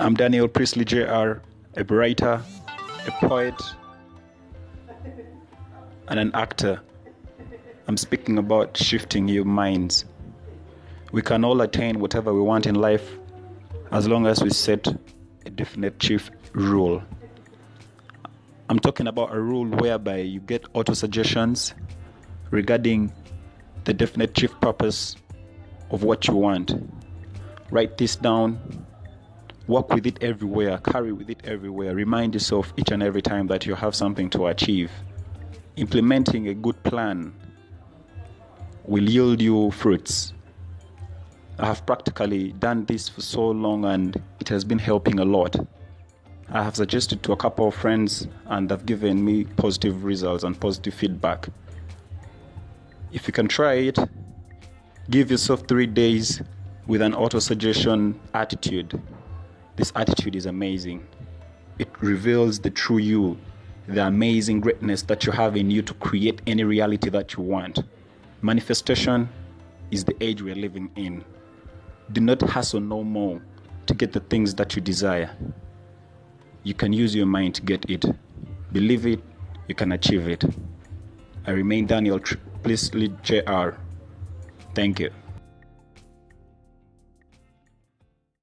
I'm Daniel Priestley Jr., a writer, a poet, and an actor. I'm speaking about shifting your minds. We can all attain whatever we want in life as long as we set a definite chief rule. I'm talking about a rule whereby you get auto suggestions regarding the definite chief purpose of what you want. Write this down, work with it everywhere, carry with it everywhere. Remind yourself each and every time that you have something to achieve. Implementing a good plan will yield you fruits. I have practically done this for so long and it has been helping a lot. I have suggested to a couple of friends and they've given me positive results and positive feedback. If you can try it, give yourself three days with an auto suggestion attitude. This attitude is amazing. It reveals the true you, the amazing greatness that you have in you to create any reality that you want. Manifestation is the age we're living in. Do not hustle no more to get the things that you desire. You can use your mind to get it. Believe it, you can achieve it. I remain Daniel Priestley Jr. Thank you.